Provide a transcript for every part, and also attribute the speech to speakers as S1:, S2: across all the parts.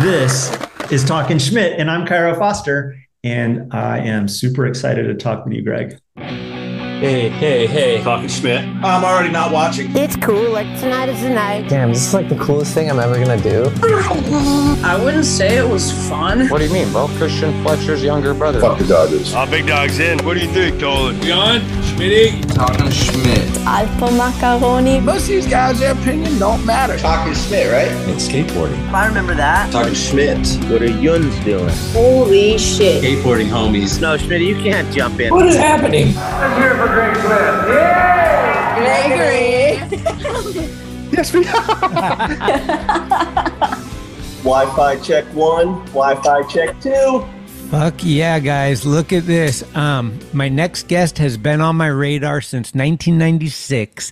S1: This is Talking Schmit, and I'm Cairo Foster, and I am super excited to talk with you, Greg.
S2: Hey, hey, hey, Talking Schmit.
S3: I'm already not watching.
S4: It's cool. Like tonight is the night.
S5: Damn, this is like the coolest thing I'm ever gonna do.
S6: I wouldn't say it was fun.
S5: What do you mean? Well, Christian Fletcher's younger brother.
S3: Fuck the Dodgers.
S2: Oh, big dog's in. What do you think, Dolan?
S7: John, Schmit.
S8: Talking Schmit.
S4: Alpha macaroni.
S3: Most of these guys, their opinion don't matter.
S8: Talking Schmit, right?
S7: It's skateboarding.
S4: I remember that.
S8: Talking Schmit.
S9: What are Yuns doing?
S6: Holy shit.
S8: Skateboarding homies.
S9: No, Schmit, you can't jump in.
S7: What is happening? I'm here for Greg Cliff. Yay!
S6: Gregory.
S3: Yes, we are.
S9: Wi-Fi check one. Wi-Fi check two.
S10: Fuck yeah, guys. Look at this. Um, my next guest has been on my radar since 1996.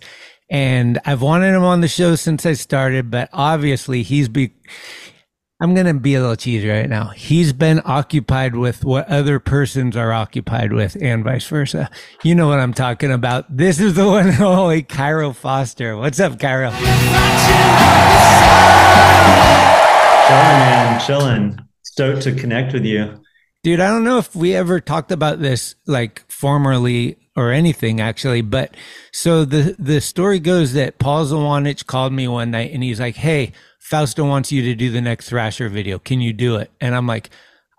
S10: And I've wanted him on the show since I started, but obviously he's be I'm gonna be a little cheesy right now. He's been occupied with what other persons are occupied with, and vice versa. You know what I'm talking about. This is the one and only Cairo Foster. What's up, Cairo?
S1: Chilling, man, chilling. Stoked to connect with you.
S10: Dude, I don't know if we ever talked about this like formerly or anything actually, but so the the story goes that Paul Zawanich called me one night and he's like, "Hey, Fausto wants you to do the next Thrasher video. Can you do it?" And I'm like,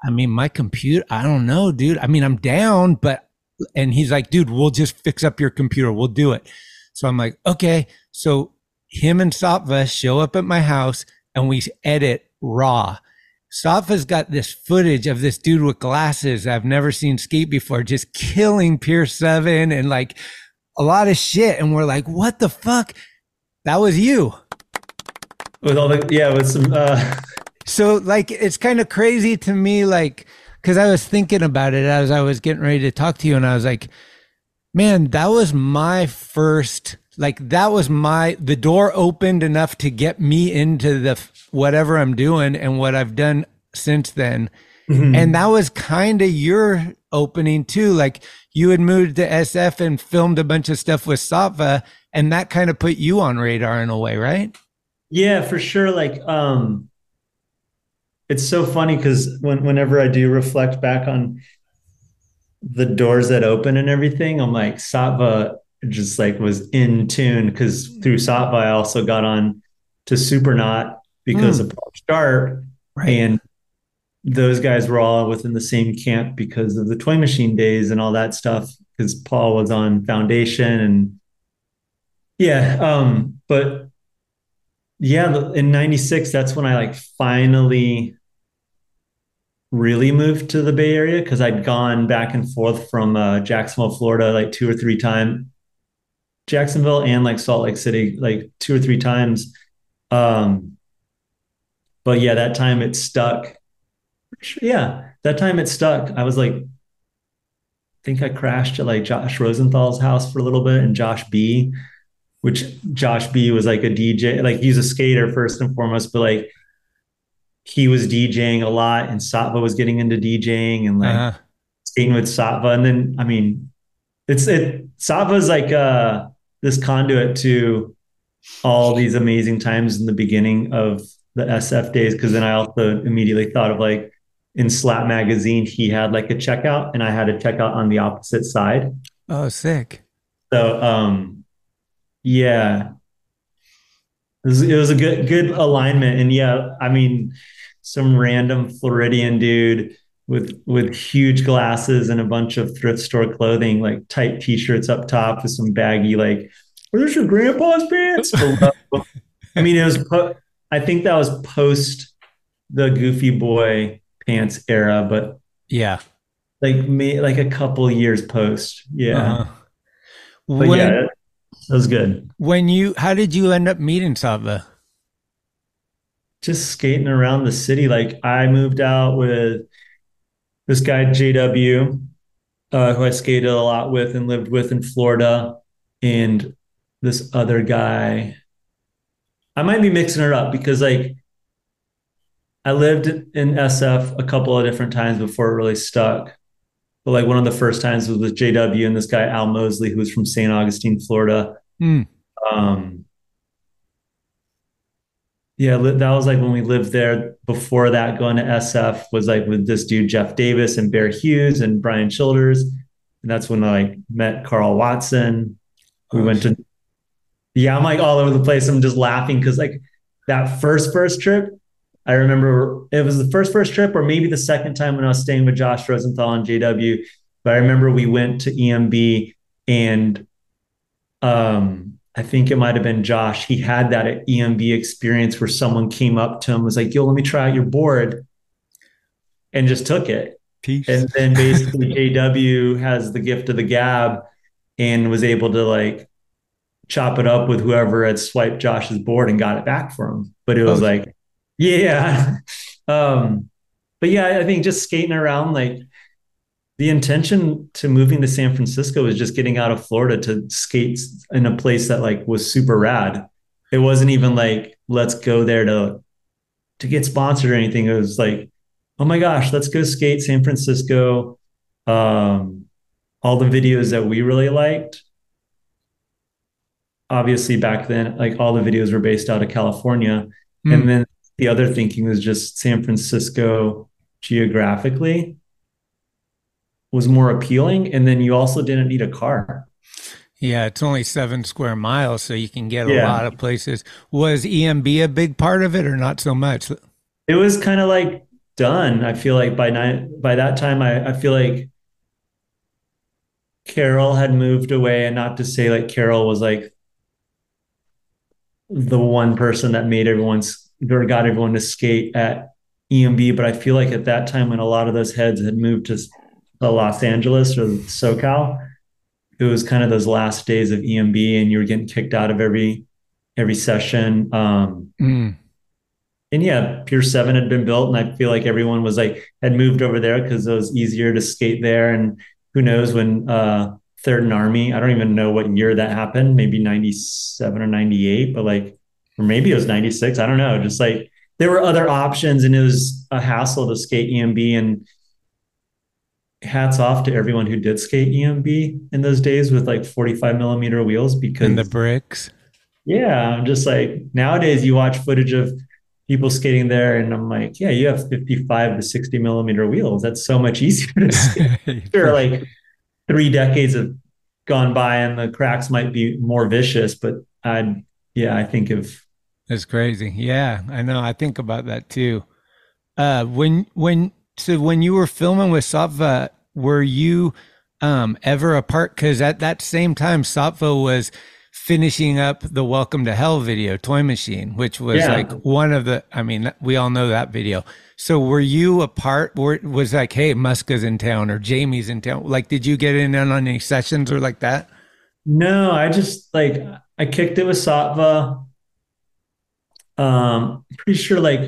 S10: "I mean, my computer, I don't know, dude. I mean, I'm down, but and he's like, "Dude, we'll just fix up your computer. We'll do it." So I'm like, "Okay." So him and Satva show up at my house and we edit raw. Satva's got this footage of this dude with glasses I've never seen skate before, just killing Pier 7 and like a lot of shit. And we're like, what the fuck? That was you.
S1: With all the yeah, with some uh
S10: So like it's kind of crazy to me, like, because I was thinking about it as I was getting ready to talk to you, and I was like, man, that was my first like that was my the door opened enough to get me into the whatever I'm doing and what I've done since then.
S1: mhm.
S10: And that was kind of your opening too. Like you had moved to SF and filmed a bunch of stuff with Satva, and that kind of put you on radar in a way, right?
S1: Yeah, for sure. Like, um, it's so funny because when, whenever I do reflect back on the doors that open and everything, I'm like, Satva just like was in tune because through Satva, I also got on to Supernaut because of Paul Sharpe. Right. And those guys were all within the same camp because of the toy machine days and all that stuff. Because Paul was on Foundation and yeah, um, but yeah, in 96, that's when I like finally really moved to the Bay Area because I'd gone back and forth from uh, Jacksonville, Florida, like two or three times, Jacksonville and like Salt Lake City, like two or three times. Um, but yeah, that time it stuck. Yeah, that time it stuck. I was like, I think I crashed at like Josh Rosenthal's house for a little bit and Josh B, which Josh B was like a DJ, like he's a skater first and foremost, but like he was DJing a lot and Satva was getting into DJing and like
S10: Uh-huh.
S1: skating with Satva. And then, I mean, it's it Satva's like uh this conduit to all these amazing times in the beginning of the SF days. Cause then I also immediately thought of like in Slap magazine, he had like a checkout and I had a checkout on the opposite side.
S10: Oh, sick.
S1: So um yeah. It was, it was a good good alignment. And yeah, I mean, some random Floridian dude with with huge glasses and a bunch of thrift store clothing, like tight t-shirts up top with some baggy, like, where's your grandpa's pants? I mean, it was I think that was post the goofy boy pants era, but
S10: Yeah.
S1: like me like a couple years post. Yeah.
S10: Uh-huh.
S1: But
S10: When,
S1: yeah, that, was good.
S10: when you, how did you end up meeting Satva?
S1: Just skating around the city. Like I moved out with this guy JW, uh, who I skated a lot with and lived with in Florida, and this other guy. I might be mixing it up because like I lived in SF a couple of different times before it really stuck. But like one of the first times was with JW and this guy Al Mosley, who was from St. Augustine, Florida.
S10: Hmm.
S1: Um, yeah, that was like when we lived there. Before that, going to SF was like with this dude Jeff Davis and Bear Hughes and Brian Childers, and that's when I like met Karl Watson. We went to, yeah, I'm like all over the place. I'm just laughing because like that first first trip, I remember it was the first first trip, or maybe the second time when I was staying with Josh Rosenthal and JW. But I remember we went to EMB and um I think it might have been Josh. He had that at EMB experience where someone came up to him was like, "Yo, let me try out your board," and just took it.
S10: Peace.
S1: And then basically JW has the gift of the gab and was able to like chop it up with whoever had swiped Josh's board and got it back for him. But it was
S10: Oh.
S1: like, yeah. um, but yeah, I think just skating around like the intention to moving to San Francisco was just getting out of Florida to skate in a place that like was super rad. It wasn't even like let's go there to to get sponsored or anything. It was like, oh my gosh, let's go skate San Francisco. Um, all the videos that we really liked. Obviously, back then, like all the videos were based out of California.
S10: Mm.
S1: And then the other thinking was just San Francisco geographically was more appealing. And then you also didn't need a car.
S10: Yeah, it's only seven square miles, so you can get a
S1: Yeah.
S10: lot of places. Was EMB a big part of it or not so much?
S1: It was kind of like done. I feel like by night by that time I, I feel like Karl had moved away, and not to say like Karl was like the one person that made everyone's or got everyone to skate at EMB, but I feel like at that time when a lot of those heads had moved to, Los Angeles or SoCal, it was kind of those last days of EMB, and you were getting kicked out of every every session. Um,
S10: Mm.
S1: and yeah, Pier Seven had been built, and I feel like everyone was like had moved over there because it was easier to skate there. And who knows when uh, Third and Army? I don't even know what year that happened. Maybe ninety seven or ninety eight, but like, or maybe it was ninety six. I don't know. Just like there were other options, and it was a hassle to skate EMB. And hats off to everyone who did skate EMB in those days with like forty five millimeter wheels because
S10: And the bricks.
S1: yeah, I'm just like nowadays you watch footage of people skating there, and I'm like, yeah, you have 55 to 60 millimeter wheels. That's so much easier to skate. Sure, like three decades have gone by, and the cracks might be more vicious, but I, yeah, I think of
S10: It's crazy. Yeah, I know. I think about that too. Uh, when when so when you were filming with Satva, were you um, ever apart? Because at that same time, Satva was finishing up the Welcome to Hell video, Toy Machine, which was
S1: Yeah.
S10: like one of the. I mean, we all know that video. So were you apart? Were was like, hey, Muska's in town or Jamie's in town? Like, did you get in on any sessions or like that?
S1: no, I just like I kicked it with Satva. Um, pretty sure like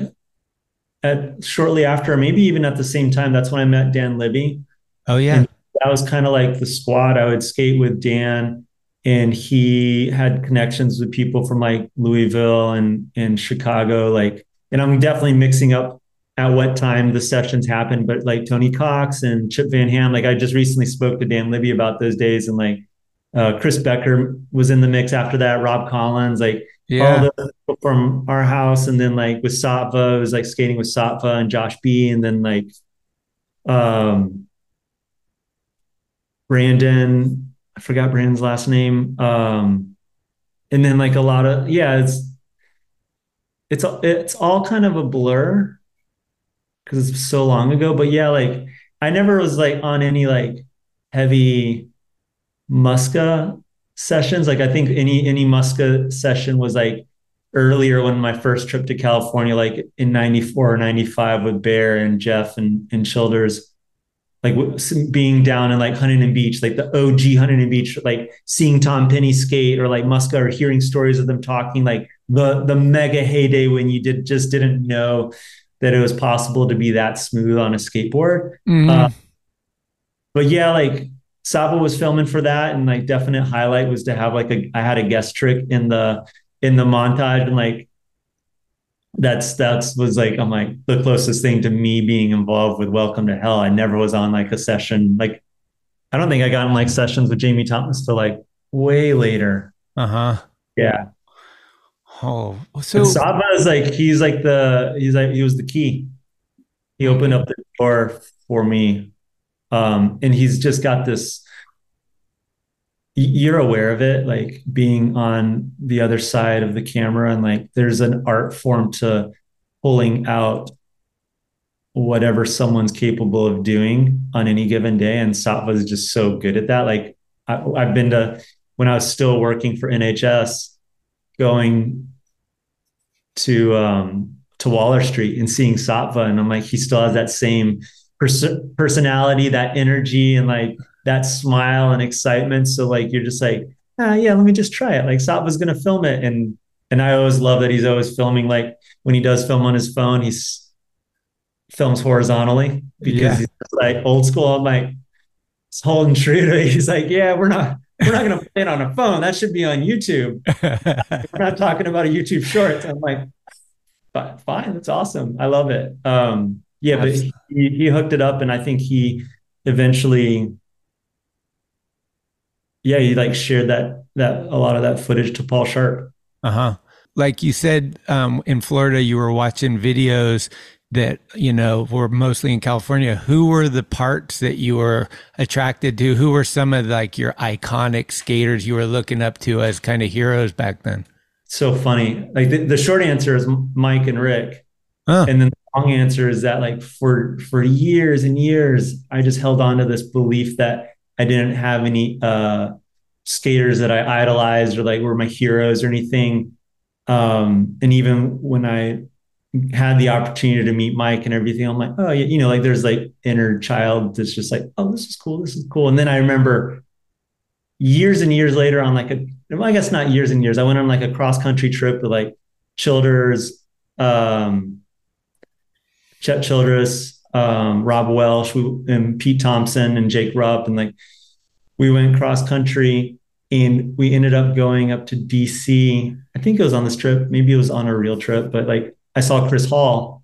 S1: at shortly after, maybe even at the same time, that's when I met Dan Libby.
S10: Oh yeah,
S1: And that was kind of like the squad. I would skate with Dan, and he had connections with people from like Louisville and and Chicago. Like, and I'm definitely mixing up at what time the sessions happened, but like Tony Cox and Chip Van Ham. Like, I just recently spoke to Dan Libby about those days, and like uh, Chris Becker was in the mix after that. Rob Collins, like
S10: yeah.
S1: all the people from our house, and then like with Satva, it was like skating with Satva and Josh B, and then like um Brandon, I forgot Brandon's last name. Um and then like a lot of yeah, it's it's it's all kind of a blur because it's so long ago. But yeah, like I never was like on any like heavy Muska sessions. Like I think any any Muska session was like earlier when my first trip to California, like in 94 or 95 with Bear and Jeff and, and Childers, like being down in like Huntington Beach, like the OG Huntington Beach, like seeing Tom Penny skate or like Muska or hearing stories of them talking, like the the mega heyday when you did just didn't know that it was possible to be that smooth on a skateboard.
S10: Mhm.
S1: Uh, but yeah, like Satva was filming for that, and like definite highlight was to have like a I had a guest trick in the in the montage, and like that's that's was like I'm like the closest thing to me being involved with Welcome to Hell. I never was on like a session like I don't think I got in like sessions with Jamie Thomas till like way later.
S10: uh huh.
S1: Yeah.
S10: Oh,
S1: And
S10: so
S1: Satva is like he's like the he's like he was the key. He opened up the door for me, um, and he's just got this. You're aware of it, like being on the other side of the camera, and like there's an art form to pulling out whatever someone's capable of doing on any given day. And Satva is just so good at that. Like I, I've been to when I was still working for NHS, going to um to Waller Street and seeing Satva, and I'm like, he still has that same pers- personality, that energy, and like that smile and excitement. So like you're just like, ah, yeah, let me just try it. Like Satva's gonna film it, and and I always love that he's always filming. Like when he does film on his phone, he's films horizontally because
S10: Yeah.
S1: he's like old school. I'm like, it's holding true to. it. He's like, yeah, we're not. We're not going to play it on a phone. That should be on YouTube. We're not talking about a YouTube Shorts. I'm like, "Fi- fine, that's awesome. I love it. Um, yeah, but he, he hooked it up, and I think he eventually, yeah, he like shared that that a lot of that footage to Paul Sharpe.
S10: Uh huh. Like you said, um, in Florida, you were watching videos that you know were mostly in California. Who were the parts that you were attracted to? Who were some of like your iconic skaters you were looking up to as kind of heroes back then?
S1: So funny. Like the, the short answer is Mike and Rick,
S10: Huh.
S1: and then the long answer is that like for for years and years, I just held on to this belief that I didn't have any uh, skaters that I idolized or like were my heroes or anything. Um, and even when I had the opportunity to meet Mike and everything, I'm like, oh yeah, you know, like there's like inner child that's just like, oh, this is cool, this is cool. And then I remember years and years later on like a well, I guess not years and years. I went on like a cross country trip with like Childers, um, Chet Childress, um, Rob Welsh, we, and Pete Thompson and Jake Rupp, and like we went cross country and we ended up going up to DC. I think it was on this trip, maybe it was on a real trip, but like I saw Chris Hall,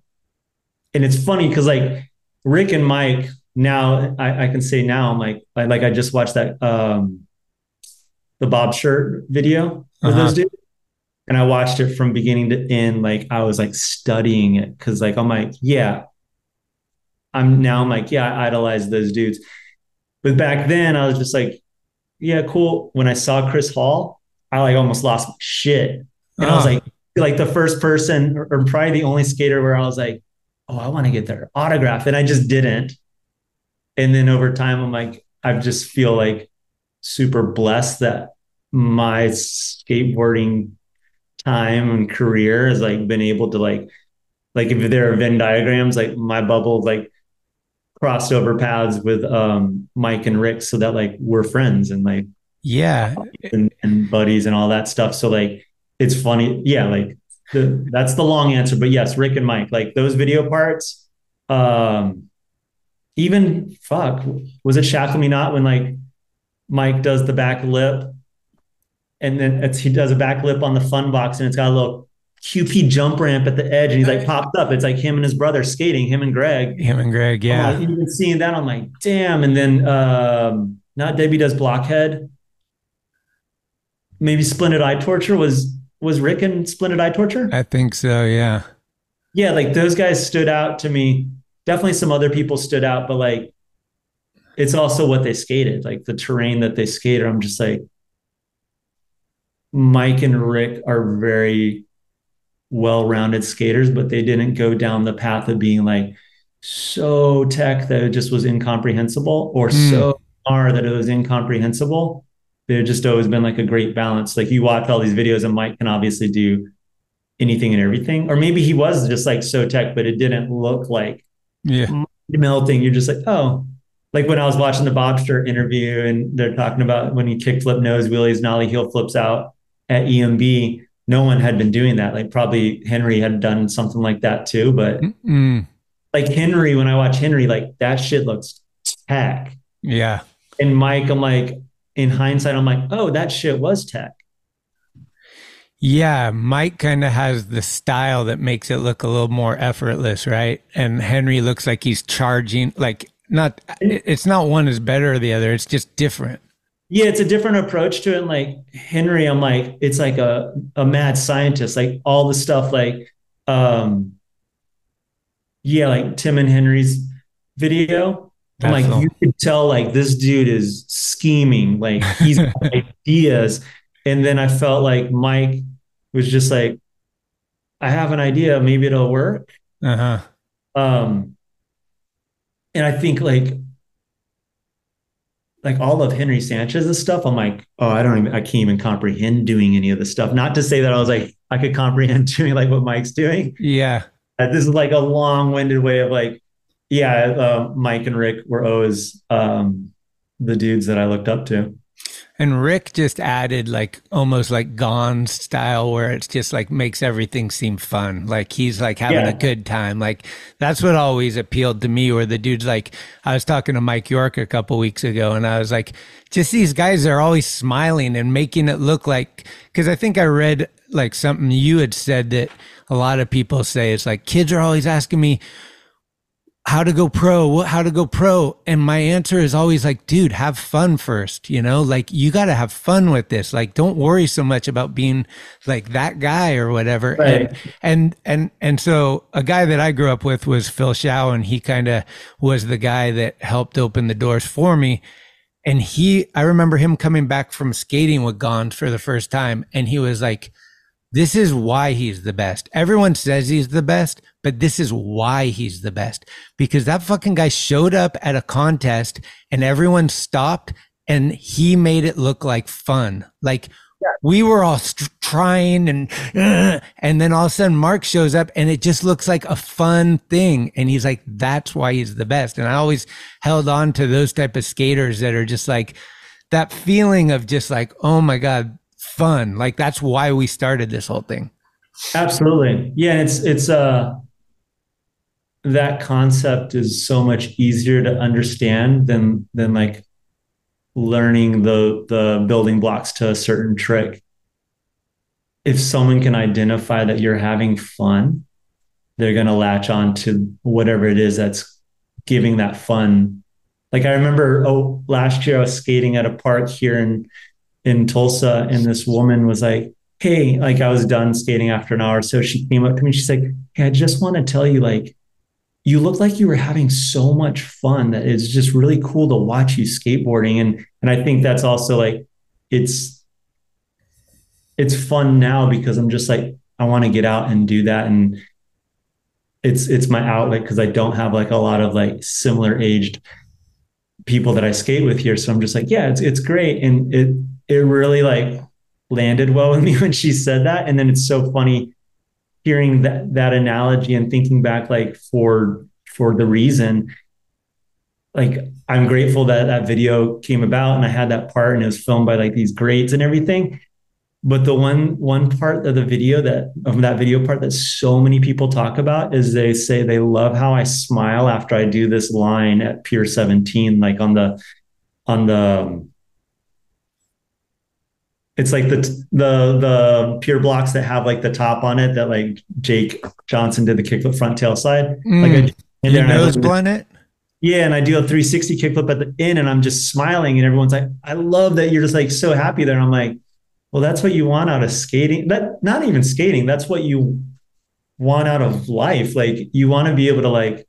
S1: and it's funny because like Rick and Mike now I, I can say now I'm like I, like I just watched that um the Bobshirt video with
S10: Uh-huh.
S1: those dudes. And I watched it from beginning to end. Like I was like studying it because like I'm like, yeah. I'm now I'm like, yeah, I idolize those dudes. But back then I was just like, yeah, cool. When I saw Chris Hall, I like almost lost my shit. And I was
S10: Ah.
S1: like, like the first person or, or probably the only skater where I was like, oh, I want to get their autograph. And I just didn't. And then over time, I'm like, I just feel like super blessed that my skateboarding time and career has like been able to like like if there are Venn diagrams, like my bubble like crossed over paths with um Mike and Rick so that like we're friends and like
S10: Yeah,
S1: and, and buddies and all that stuff. So like it's funny. Yeah, like the, that's the long answer. But yes, Rick and Mike, like those video parts, um even fuck, was it Shackle Me Not when like Mike does the back lip and then it's he does a back lip on the fun box and it's got a little QP jump ramp at the edge and he's like popped up. It's like him and his brother skating, him and Greg.
S10: him and Greg. Yeah,
S1: like, even seeing that, I'm like, damn. And then um not Debbie does blockhead. Maybe Splendid Eye Torture was was Rick in Splendid Eye Torture?
S10: I think so. Yeah,
S1: Yeah, like those guys stood out to me. Definitely some other people stood out, but like it's also what they skated, like the terrain that they skated. I'm just like Mike and Rick are very well-rounded skaters, but they didn't go down the path of being like so tech that it just was incomprehensible or
S10: Hmm.
S1: so hard that it was incomprehensible. They've just always been like a great balance. Like you watch all these videos and Mike can obviously do anything and everything. Or maybe he was just like so tech, but it didn't look like
S10: yeah,
S1: melting. You're just like, oh, like when I was watching the Bobshirt interview and they're talking about when he kickflip nose wheelies, nollie heel flips out at EMB. No one had been doing that. Like probably Henry had done something like that too. But
S10: Mm,
S1: like Henry, when I watch Henry, like that shit looks tech.
S10: yeah.
S1: And Mike, I'm like, in hindsight, I'm like, oh, that shit was tech.
S10: Yeah, Mike kind of has the style that makes it look a little more effortless, right? And Henry looks like he's charging, like not. It's not one is better or the other. It's just different.
S1: yeah, it's a different approach to it. And like Henry, I'm like, it's like a, a mad scientist, like all the stuff, like, um, yeah, like Tim and Henry's video. I'm like, you could tell like this dude is scheming, like he's got ideas. And then I felt like Mike was just like, I have an idea, maybe it'll work.
S10: Uh-huh.
S1: Um, and I think like like all of Henry Sanchez's stuff, I'm like, oh, I don't even, I can't even comprehend doing any of this stuff. Not to say that I was like, I could comprehend doing like what Mike's doing.
S10: Yeah.
S1: This is like a long-winded way of like, yeah, uh, Mike and Rick were always um, the dudes that I looked up to.
S10: And Rick just added like almost like Gonz style where it's just like makes everything seem fun. Like he's like having
S1: Yeah.
S10: a good time. Like that's what always appealed to me where the dude's like I was talking to Mike York a couple weeks ago and I was like just these guys are always smiling and making it look like cuz I think I read like something you had said that a lot of people say it's like kids are always asking me how to go pro, what, how to go pro. And my answer is always like, dude, have fun first, you know, like you got to have fun with this. Like, don't worry so much about being like that guy or whatever.
S1: Right.
S10: And, and, and, and so a guy that I grew up with was Phil Shaw and he kind of was the guy that helped open the doors for me. And he, I remember him coming back from skating with Gonz for the first time. And he was like, this is why he's the best. Everyone says he's the best, but this is why he's the best because that fucking guy showed up at a contest and everyone stopped and he made it look like fun. Like we were all st- trying and uh, and then all of a sudden Mark shows up and it just looks like a fun thing and he's like that's why he's the best. And I always held on to those type of skaters that are just like that feeling of just like oh my god fun. Like that's why we started this whole thing.
S1: Absolutely. Yeah, it's it's uh that concept is so much easier to understand than than like learning the the building blocks to a certain trick. If someone can identify that you're having fun, they're going to latch on to whatever it is that's giving that fun. Like I remember oh last year I was skating at a park here in in Tulsa and this woman was like, Hey, like I was done skating after an hour. So she came up to me. She's like, Hey, I just want to tell you, like, you look like you were having so much fun that it's just really cool to watch you skateboarding. And and I think that's also like it's it's fun now because I'm just like, I want to get out and do that. And it's it's my outlet because I don't have like a lot of like similar aged people that I skate with here. So I'm just like, yeah, it's it's great. And it it really like landed well with me when she said that. And then it's so funny hearing that that analogy and thinking back like for for the reason like I'm grateful that that video came about and I had that part and it was filmed by like these greats and everything. But the one one part of the video that of that video part that so many people talk about is they say they love how I smile after I do this line at Pier 17, like on the on the um, it's like the the the pier blocks that have like the top on it that like Jake Johnson did the kickflip front tail side.
S10: Mm.
S1: Like I,
S10: And your nose blunt it?
S1: yeah, and I do a 360 kickflip at the end, and I'm just smiling, and everyone's like, "I love that you're just like so happy there." And I'm like, "Well, that's what you want out of skating. That not even skating. That's what you want out of life. Like you want to be able to like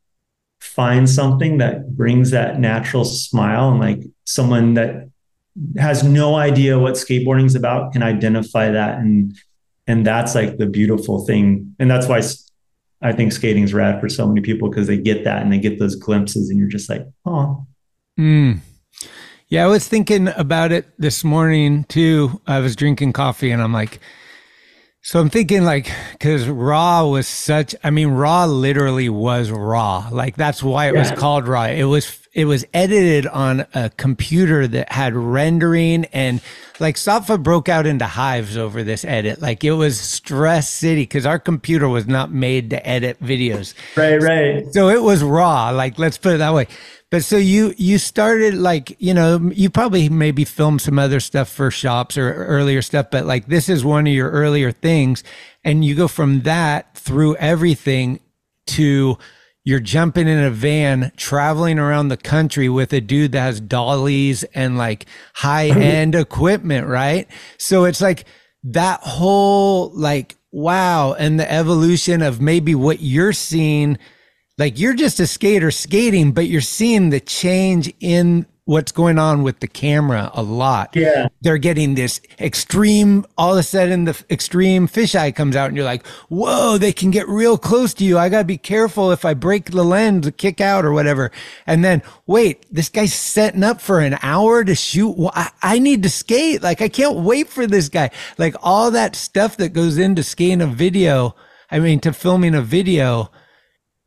S1: find something that brings that natural smile, and like someone that has no idea what skateboarding is about can identify that, and and that's like the beautiful thing, and that's why." i think skating's rad for so many people because they get that and they get those glimpses, and you're just like, oh,
S10: Mm. Yeah, I was thinking about it this morning too. I was drinking coffee and I'm like, so I'm thinking like, because Raw was such, I mean, Raw literally was Raw. Like that's why it was called Raw. It was, it was edited on a computer that had rendering and like Satva broke out into hives over this edit. Like it was stress city because our computer was not made to edit videos.
S1: right, right.
S10: So it was raw, like let's put it that way. But so you you started like you know you probably maybe filmed some other stuff for shops or earlier stuff, but like this is one of your earlier things, and you go from that through everything to you're jumping in a van traveling around the country with a dude that has dollies and like high end equipment, right? So it's like that whole like wow and the evolution of maybe what you're seeing like you're just a skater skating but you're seeing the change in what's going on with the camera a lot.
S1: Yeah.
S10: They're getting this extreme, all of a sudden the extreme fisheye comes out and you're like, whoa, they can get real close to you. I got to be careful if I break the lens, kick out or whatever. And then, wait, this guy's setting up for an hour to shoot. I, I need to skate. Like, I can't wait for this guy. Like, all that stuff that goes into skating a video, I mean, to filming a video,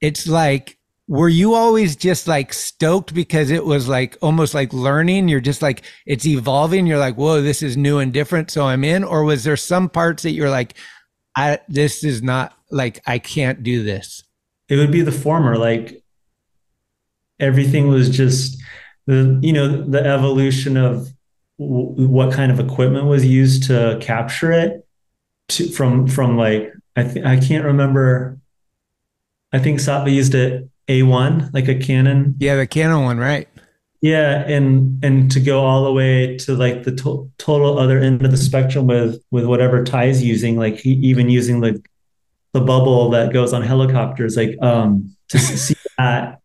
S10: it's like, were you always just like stoked because it was like almost like learning? You're just like it's evolving you're like whoa this is new and different so i'm in or was there some parts that you're like i this is not like i can't do this
S1: it would be the former like everything was just the you know the evolution of w- what kind of equipment was used to capture it to, from from like i th- i can't remember i think Satva used it a1, like a Canon.
S10: Yeah, the Canon one, right?
S1: Yeah, and and to go all the way to like the to- total other end of the spectrum with with whatever Ty's using, like he, even using the the bubble that goes on helicopters, like um to see that.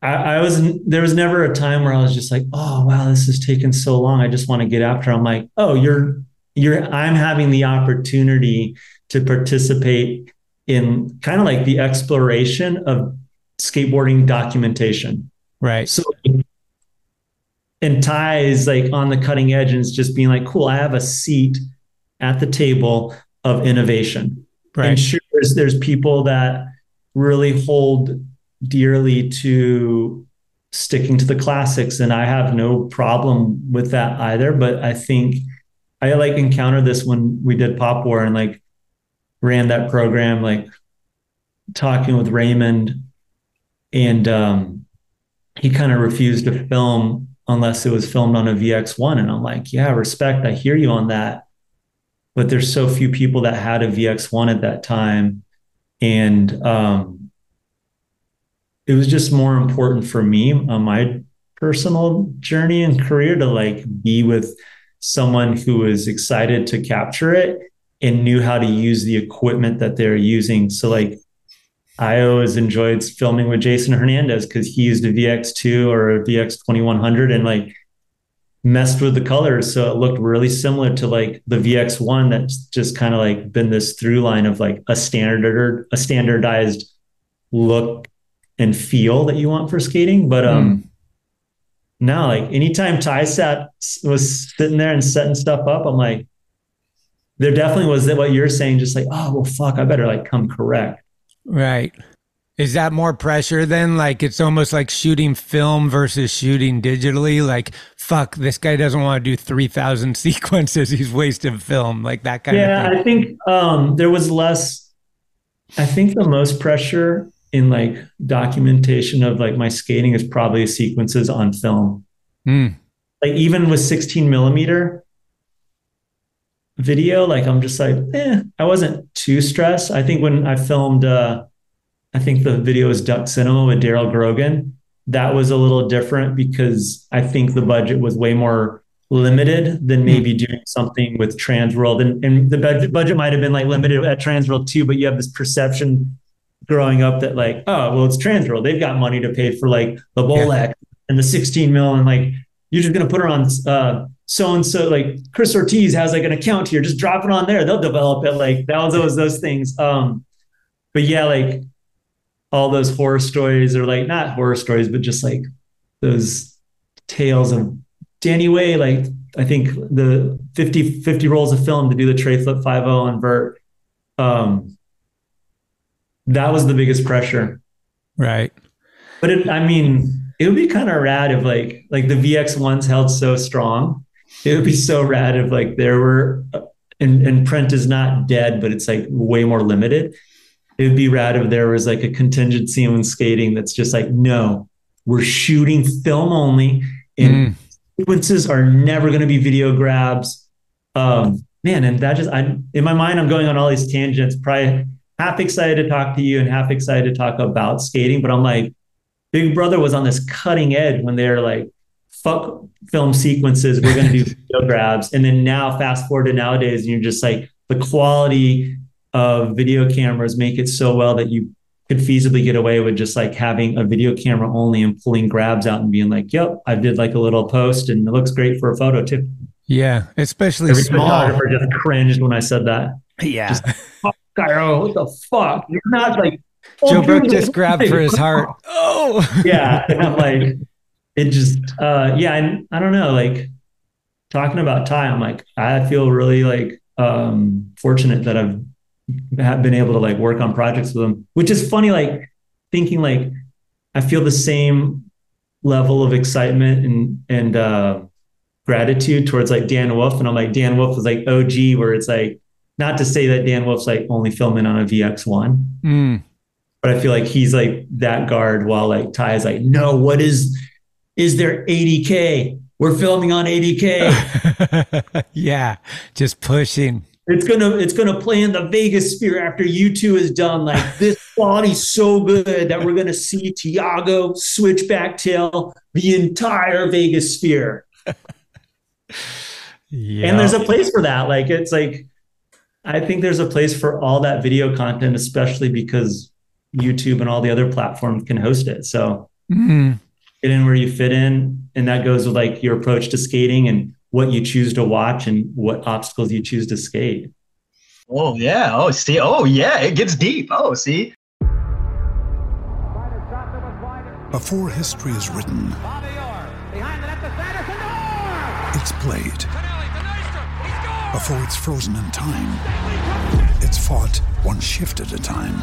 S1: I, I was there was never a time where I was just like, oh wow, this is taking so long. I just want to get after. I'm like, oh, you're you're I'm having the opportunity to participate in kind of like the exploration of skateboarding documentation.
S10: Right.
S1: So and Ty is like on the cutting edge and it's just being like, cool, I have a seat at the table of innovation.
S10: Right.
S1: And sure, there's, there's people that really hold dearly to sticking to the classics. And I have no problem with that either. But I think I like encountered this when we did Pop War and like ran that program, like talking with Raymond, and um, he kind of refused to film unless it was filmed on a VX1. And I'm like, yeah, respect. I hear you on that. But there's so few people that had a VX1 at that time. And um, it was just more important for me on my personal journey and career to like be with someone who was excited to capture it and knew how to use the equipment that they're using. So like I always enjoyed filming with Jason Hernandez because he used a VX2 or a VX 2100 and like messed with the colors. So it looked really similar to like the VX1 that's just kind of like been this through line of like a standard a standardized look and feel that you want for skating. But um mm. now like anytime Ty sat was sitting there and setting stuff up, I'm like, there definitely was that what you're saying, just like, oh well fuck, I better like come correct.
S10: Right. Is that more pressure then? Like it's almost like shooting film versus shooting digitally. Like, fuck, this guy doesn't want to do 3,000 sequences. He's wasting film, like that kind
S1: yeah,
S10: of
S1: thing. I think um, there was less, I think the most pressure in like documentation of like my skating is probably sequences on film.
S10: Mm.
S1: Like even with 16 millimeter, video, like I'm just like, eh, I wasn't too stressed. I think when I filmed, uh, I think the video is Duck Cinema with Daryl Grogan. That was a little different because I think the budget was way more limited than hmm. maybe doing something with Transworld. And, and the budget, budget might have been like limited at Transworld too, but you have this perception growing up that like, oh, well, it's Transworld. They've got money to pay for like the Bolex yeah. and the 16 mil and like you're just going to put her on uh, so and so like Chris Ortiz has like an account here, just drop it on there. They'll develop it. Like that was those those things. Um, but yeah, like all those horror stories or like not horror stories, but just like those tales of Danny Way. Like I think the 50, 50 rolls of film to do the tray flip 5 on vert. Um, that was the biggest pressure.
S10: Right.
S1: But it, I mean, it would be kind of rad if like like the VX ones held so strong it would be so rad if like there were and, and print is not dead, but it's like way more limited. It would be rad if there was like a contingency on skating that's just like, no, we're shooting film only, and mm. sequences are never going to be video grabs. Um, man, and that just I in my mind, I'm going on all these tangents. Probably half excited to talk to you and half excited to talk about skating. But I'm like, Big Brother was on this cutting edge when they're like, fuck film sequences, we're going to do video grabs. And then now, fast forward to nowadays, and you're just like, the quality of video cameras make it so well that you could feasibly get away with just like having a video camera only and pulling grabs out and being like, yep, I did like a little post and it looks great for a photo too.
S10: Yeah, especially
S1: Every
S10: small.
S1: photographer just cringed when I said that.
S10: Yeah.
S1: Just, fuck, Cairo, what the fuck? You're not like
S10: Joe
S1: oh,
S10: Brook
S1: dude,
S10: just grabbed for his heart. Oh,
S1: yeah. And I'm like, it just, uh, yeah. And I don't know, like talking about Ty, I'm like, I feel really like um, fortunate that I've have been able to like work on projects with him, which is funny. Like thinking like I feel the same level of excitement and and uh, gratitude towards like Dan Wolf, and I'm like Dan Wolf is like OG, where it's like not to say that Dan Wolf's like only filming on a VX1,
S10: mm.
S1: but I feel like he's like that guard while like Ty is like, no, what is is there 80k? We're filming on 80k.
S10: yeah, just pushing.
S1: It's gonna it's gonna play in the Vegas sphere after U2 is done. Like this quality's so good that we're gonna see Tiago switchback tail the entire Vegas sphere.
S10: Yeah.
S1: And there's a place for that. Like it's like I think there's a place for all that video content, especially because YouTube and all the other platforms can host it. So
S10: mm.
S1: Get in where you fit in. And that goes with like your approach to skating and what you choose to watch and what obstacles you choose to skate.
S11: Oh yeah. Oh see. Oh yeah. It gets deep. Oh see.
S12: Before history is written, it's played. Before it's frozen in time, it's fought one shift at a time.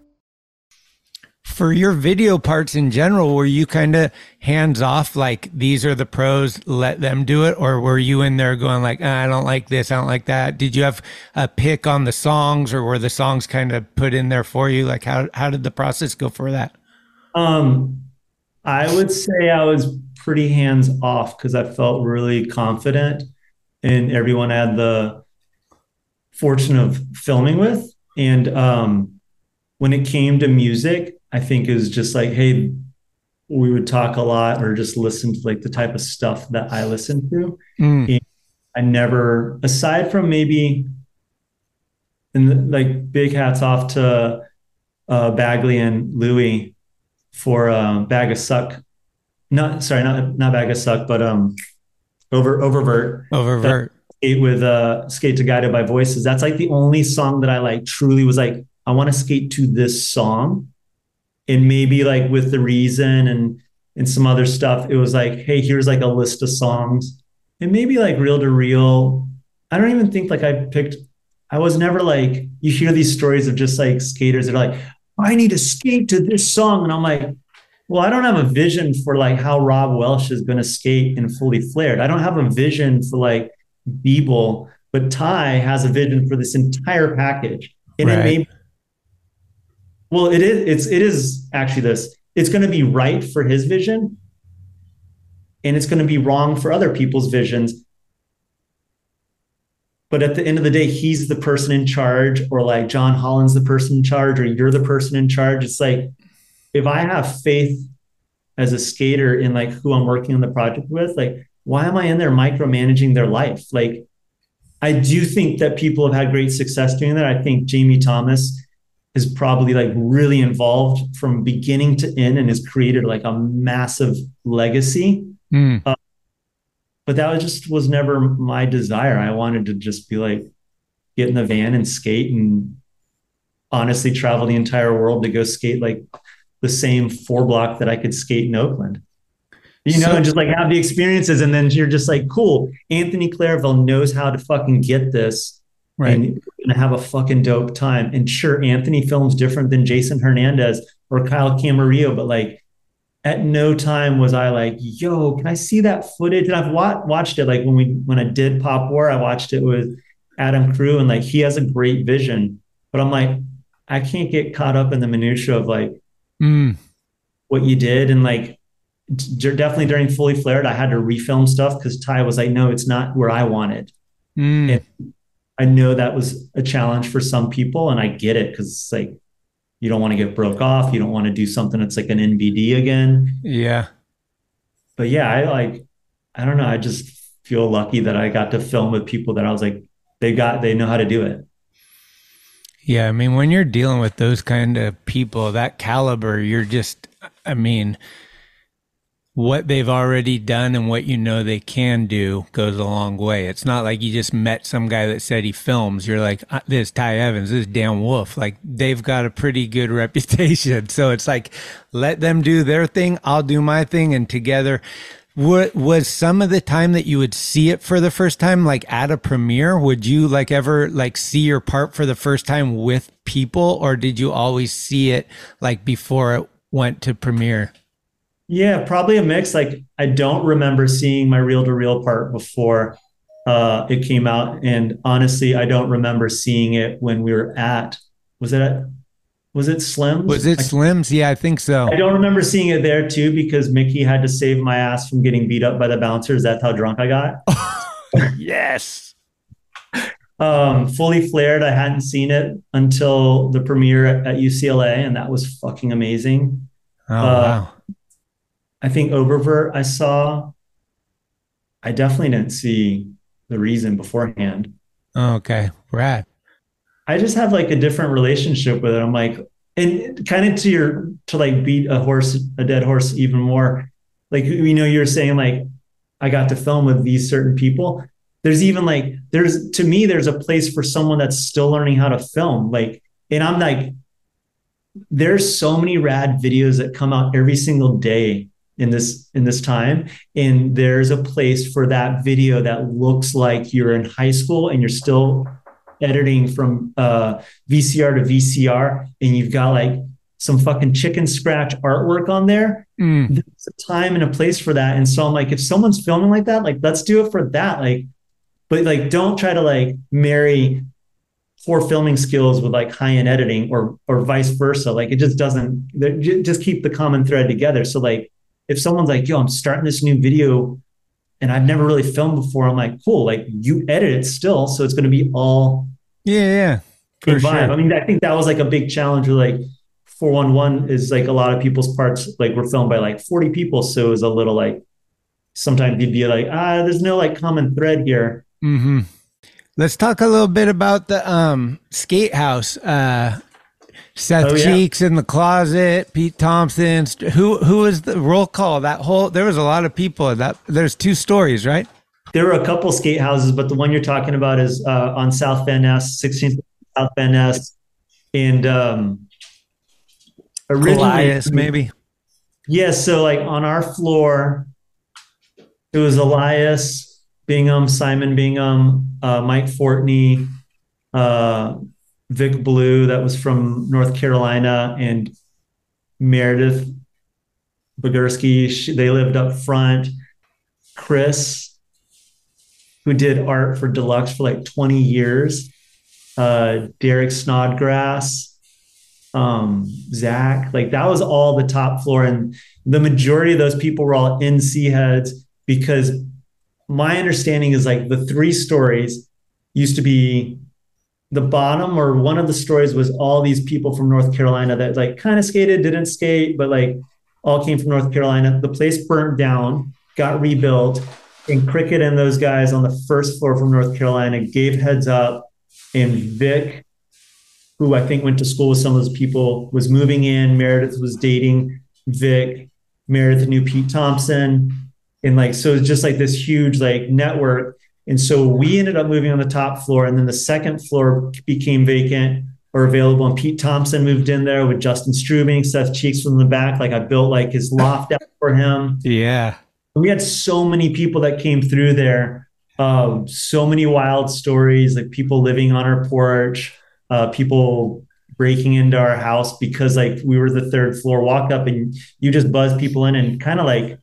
S10: For your video parts in general, were you kind of hands off, like these are the pros, let them do it, or were you in there going like, ah, I don't like this, I don't like that? Did you have a pick on the songs, or were the songs kind of put in there for you? Like, how how did the process go for that?
S1: Um, I would say I was pretty hands off because I felt really confident and everyone I had the fortune of filming with. And um, when it came to music, I think it was just like, hey, we would talk a lot or just listen to like the type of stuff that I listen to.
S10: Mm.
S1: I never, aside from maybe, and like big hats off to uh, Bagley and Louie for uh, Bag of Suck. Not sorry, not not Bag of Suck, but um, over Oververt.
S10: Oververt.
S1: Skate with uh, Skate to Guided by Voices. That's like the only song that I like. Truly was like, I want to skate to this song, and maybe like with the reason and and some other stuff, it was like, hey, here's like a list of songs, and maybe like reel to reel. I don't even think like I picked. I was never like you hear these stories of just like skaters that are like, I need to skate to this song, and I'm like, well, I don't have a vision for like how Rob Welsh is going to skate in fully flared. I don't have a vision for like Beeble, but Ty has a vision for this entire package, and
S10: Right.
S1: it may. Well, it is. It's it is actually this. It's going to be right for his vision, and it's going to be wrong for other people's visions. But at the end of the day, he's the person in charge, or like John Holland's the person in charge, or you're the person in charge. It's like if I have faith as a skater in like who I'm working on the project with, like why am I in there micromanaging their life? Like I do think that people have had great success doing that. I think Jamie Thomas is probably like really involved from beginning to end and has created like a massive legacy.
S10: Mm.
S1: Uh, but that was just was never my desire. I wanted to just be like get in the van and skate and honestly travel the entire world to go skate like the same four block that I could skate in Oakland. You know,
S10: So-
S1: and just like have the experiences, and then you're just like, cool. Anthony Claravall knows how to fucking get this,
S10: Right.
S1: and you're gonna have a fucking dope time. And sure, Anthony films different than Jason Hernandez or Kyle Camarillo, but like at no time was I like, yo, can I see that footage? And I've wa- watched it like when we when I did Pop War, I watched it with Adam Crew, and like he has a great vision, but I'm like, I can't get caught up in the minutia of like
S10: Mm.
S1: what you did and like d- definitely during fully flared i had to refilm stuff because ty was like no it's not where i wanted
S10: Mm.
S1: and i know that was a challenge for some people and i get it because it's like you don't want to get broke off you don't want to do something that's like an nbd again
S10: Yeah.
S1: but yeah i like i don't know i just feel lucky that i got to film with people that i was like they got they know how to do it
S10: Yeah, I mean, when you're dealing with those kind of people, that caliber, you're just, I mean, what they've already done and what you know they can do goes a long way. It's not like you just met some guy that said he films. You're like, "Uh, this is Ty Evans, this is Dan Wolfe. Like, they've got a pretty good reputation. So it's like, let them do their thing, I'll do my thing, and together. What was some of the time that you would see it for the first time, like at a premiere? Would you like ever like see your part for the first time with people, or did you always see it like before it went to premiere?
S1: Yeah, probably a mix. Like I don't remember seeing my Real to Reel part before uh, it came out, and honestly, I don't remember seeing it when we were at. Was it at? Was it Slim's?
S10: Was it
S1: I,
S10: Slim's? Yeah, I think so.
S1: I don't remember seeing it there too because Mickey had to save my ass from getting beat up by the bouncers. That's how drunk I got.
S10: yes.
S1: Um, fully flared. I hadn't seen it until the premiere at, at UCLA, and that was fucking amazing.
S10: Oh
S1: Uh,
S10: wow.
S1: I think Oververt I saw. I definitely didn't see the reason beforehand.
S10: Oh, okay. right.
S1: I just have like a different relationship with it. I'm like, and kind of to your to like beat a horse, a dead horse even more. Like you know, you're saying like I got to film with these certain people. There's even like there's to me, there's a place for someone that's still learning how to film. Like, and I'm like, there's so many rad videos that come out every single day in this in this time. And there's a place for that video that looks like you're in high school and you're still editing from uh, VCR to VCR and you've got like some fucking chicken scratch artwork on there.
S10: Mm.
S1: there's a time and a place for that. And so I'm like if someone's filming like that like let's do it for that like but like don't try to like marry poor filming skills with like high-end editing or or vice versa. Like it just doesn't just keep the common thread together. So like if someone's like yo i'm starting this new video and i've never really filmed before i'm like cool like you edit it still so it's going to be all
S10: Yeah, yeah. For
S1: vibe.
S10: sure.
S1: i mean i think that was like a big challenge with like 411 is like a lot of people's parts like were filmed by like 40 people so it was a little like sometimes you'd be like ah there's no like common thread here
S10: Mm-hmm. Let's talk a little bit about the um skate house. Uh Seth
S1: Oh, yeah.
S10: Cheeks in the closet, Pete Thompson. Who who was the roll call? That whole there was a lot of people. That there's two stories, right?
S1: There were a couple skate houses, but the one you're talking about is uh, on South Van Ness, 16th South Van Ness, and um, originally,
S10: Elias, maybe.
S1: yeah. So like on our floor, it was Elias Bingham, Simon Bingham, uh, Mike Fortney, uh, Vic Blue, that was from North Carolina, and Meredith Bogursky. She, they lived up front. Chris, who did art for Deluxe for like 20 years. Uh, Derek Snodgrass, um, Zach, like that was all the top floor. And the majority of those people were all NC heads because my understanding is like the three stories used to be the bottom or one of the stories was all these people from North Carolina that like kind of skated, didn't skate, but like all came from North Carolina. The place burnt down, got rebuilt, and Cricket and those guys on the first floor from North Carolina gave heads up. And Vic, who I think went to school with some of those people, was moving in. Meredith was dating Vic. Meredith knew Pete Thompson. And like, so it's just like this huge like network. And so we ended up moving on the top floor. And then the second floor became vacant or available. And Pete Thompson moved in there with Justin Strubing, Seth Cheeks from the back. Like I built like his loft out for him.
S10: Yeah.
S1: And we had so many people that came through there. Um, so many wild stories, like people living on our porch, uh, people breaking into our house because like we were the third floor walk up and you just buzz people in and kind of like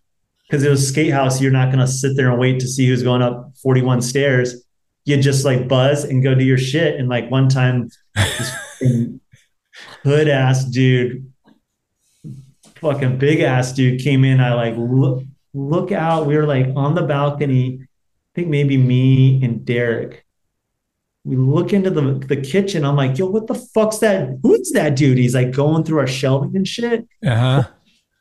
S1: because it was skate house, you're not gonna sit there and wait to see who's going up 41 stairs. You just like buzz and go do your shit. And like one time this hood ass dude, fucking big ass dude came in. I like look look out. We were like on the balcony. I think maybe me and Derek. We look into the the kitchen. I'm like, yo, what the fuck's that? Who's that dude? He's like going through our shelving and shit,
S10: Uh huh.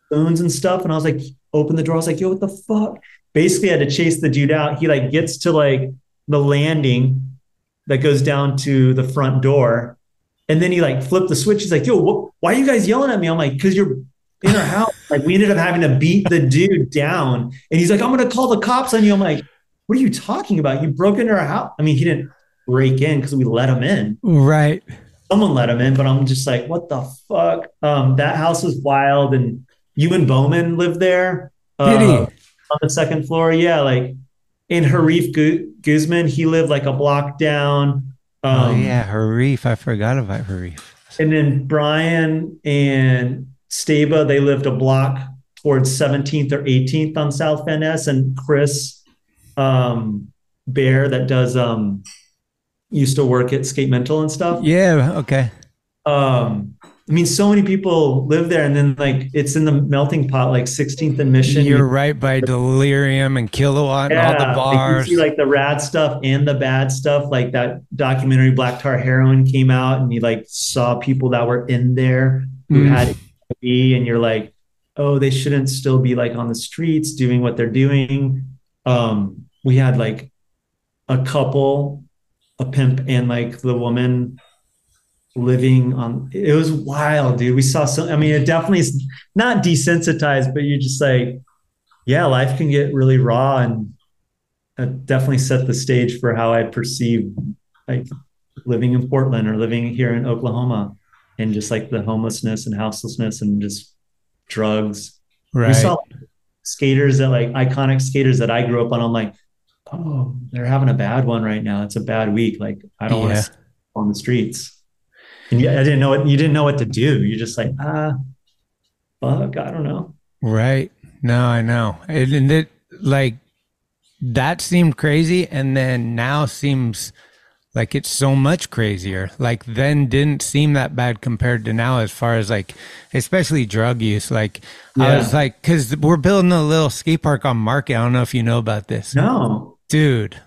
S1: spoons and stuff. And I was like, open the door. I was like, yo, what the fuck? Basically, had to chase the dude out. He like gets to like the landing that goes down to the front door. And then he like flipped the switch. He's like, yo, what, why are you guys yelling at me? I'm like, because you're in our house. Like we ended up having to beat the dude down. And he's like, I'm gonna call the cops on you. I'm like, what are you talking about? You broke into our house. I mean, he didn't break in because we let him in.
S10: Right.
S1: Someone let him in, but I'm just like, what the fuck? Um, that house was wild. And you and Bowman lived there.
S10: Did he?
S1: On the second floor? Yeah, like in Harif Gu- Guzman, he lived like a block down. Um,
S10: oh yeah, Harif. I forgot about Harif.
S1: and then Brian and Satva, they lived a block towards 17th or 18th on South Van Ness. And Chris um, Bear, that does um, used to work at Skate Mental and stuff.
S10: Yeah. Okay.
S1: Um, I mean, so many people live there, and then like it's in the melting pot, like 16th and Mission.
S10: You're right by Delirium and Kilowatt and all the
S1: like,
S10: bars.
S1: you see like the rad stuff and the bad stuff. Like that documentary Black Tar Heroin came out, and you like saw people that were in there who
S10: Mm.
S1: had HIV, and you're like, oh, they shouldn't still be like on the streets doing what they're doing. Um, we had like a couple, a pimp and like the woman living on it was wild dude. We saw some i mean it definitely is not desensitized but you just like yeah life can get really raw and it definitely set the stage for how i perceive like living in portland or living here in oklahoma and just like the homelessness and houselessness and just drugs. We
S10: Right.
S1: saw skaters that like iconic skaters that i grew up on. I'm like oh they're having a bad one right now. It's a bad week. Like i don't
S10: Yeah.
S1: want to on the streets and yeah, I didn't know what you didn't know what to do. You're just like, ah, fuck, I don't know.
S10: Right. No, I know. And, and it like that seemed crazy, and then now seems like it's so much crazier. Like then didn't seem that bad compared to now, as far as like, especially drug use. Like I was like, because we're building a little skate park on Market. I don't know if you know about this.
S1: No,
S10: dude,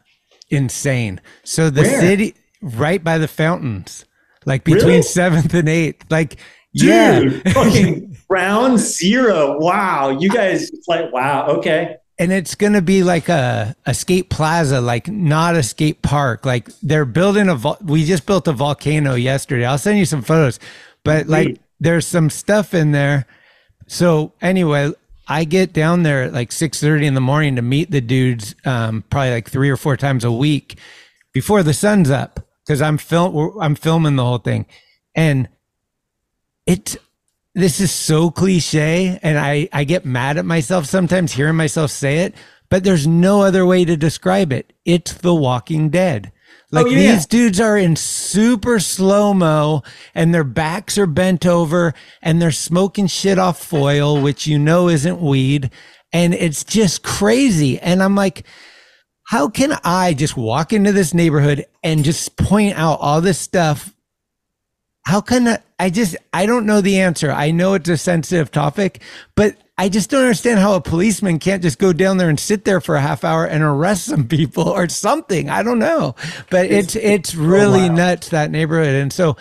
S10: insane. So the
S1: Where?
S10: city right by the fountains, like between
S1: Really?
S10: seventh and eighth. Like,
S1: dude,
S10: yeah.
S1: fucking round zero. Wow, you guys like, wow, okay.
S10: and it's going to be like a, a skate plaza, like not a skate park. Like they're building a, vol- we just built a volcano yesterday. I'll send you some photos, but like
S1: Sweet.
S10: there's some stuff in there. So anyway, I get down there at like 6:30 in the morning to meet the dudes um, probably like 3 or 4 times a week before the sun's up cuz I'm film I'm filming the whole thing. And it this is so cliche and I I get mad at myself sometimes hearing myself say it, but there's no other way to describe it. It's The Walking Dead. Oh, like
S1: Oh, yeah.
S10: these dudes are in super slow mo and their backs are bent over and they're smoking shit off foil, which you know isn't weed. And it's just crazy. And I'm like, how can I just walk into this neighborhood and just point out all this stuff? How can I, I just, I don't know the answer. I know it's a sensitive topic, but I just don't understand how a policeman can't just go down there and sit there for a half hour and arrest some people or something. I don't know, but it's, it's really
S1: wild.
S10: nuts that neighborhood. And so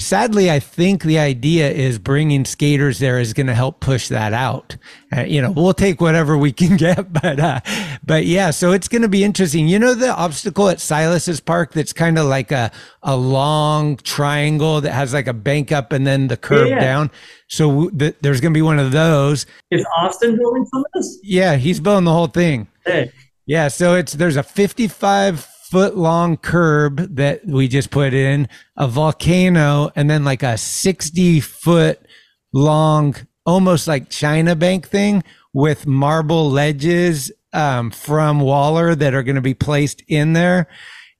S10: sadly, I think the idea is bringing skaters there is going to help push that out. Uh, you know, we'll take whatever we can get, but uh, but yeah, so it's going to be interesting. You know, the obstacle at Silas's Park that's kind of like a a long triangle that has like a bank up and then the curve
S1: Yeah, yeah.
S10: down. So th- there's going to be one of those.
S1: Is Austin building some of this?
S10: Yeah, he's building the whole thing.
S1: Hey,
S10: Yeah, so it's there's a 55 foot long curb that we just put in, a volcano, and then like a 60 foot long, almost like China Bank thing with marble ledges um, from Waller that are going to be placed in there.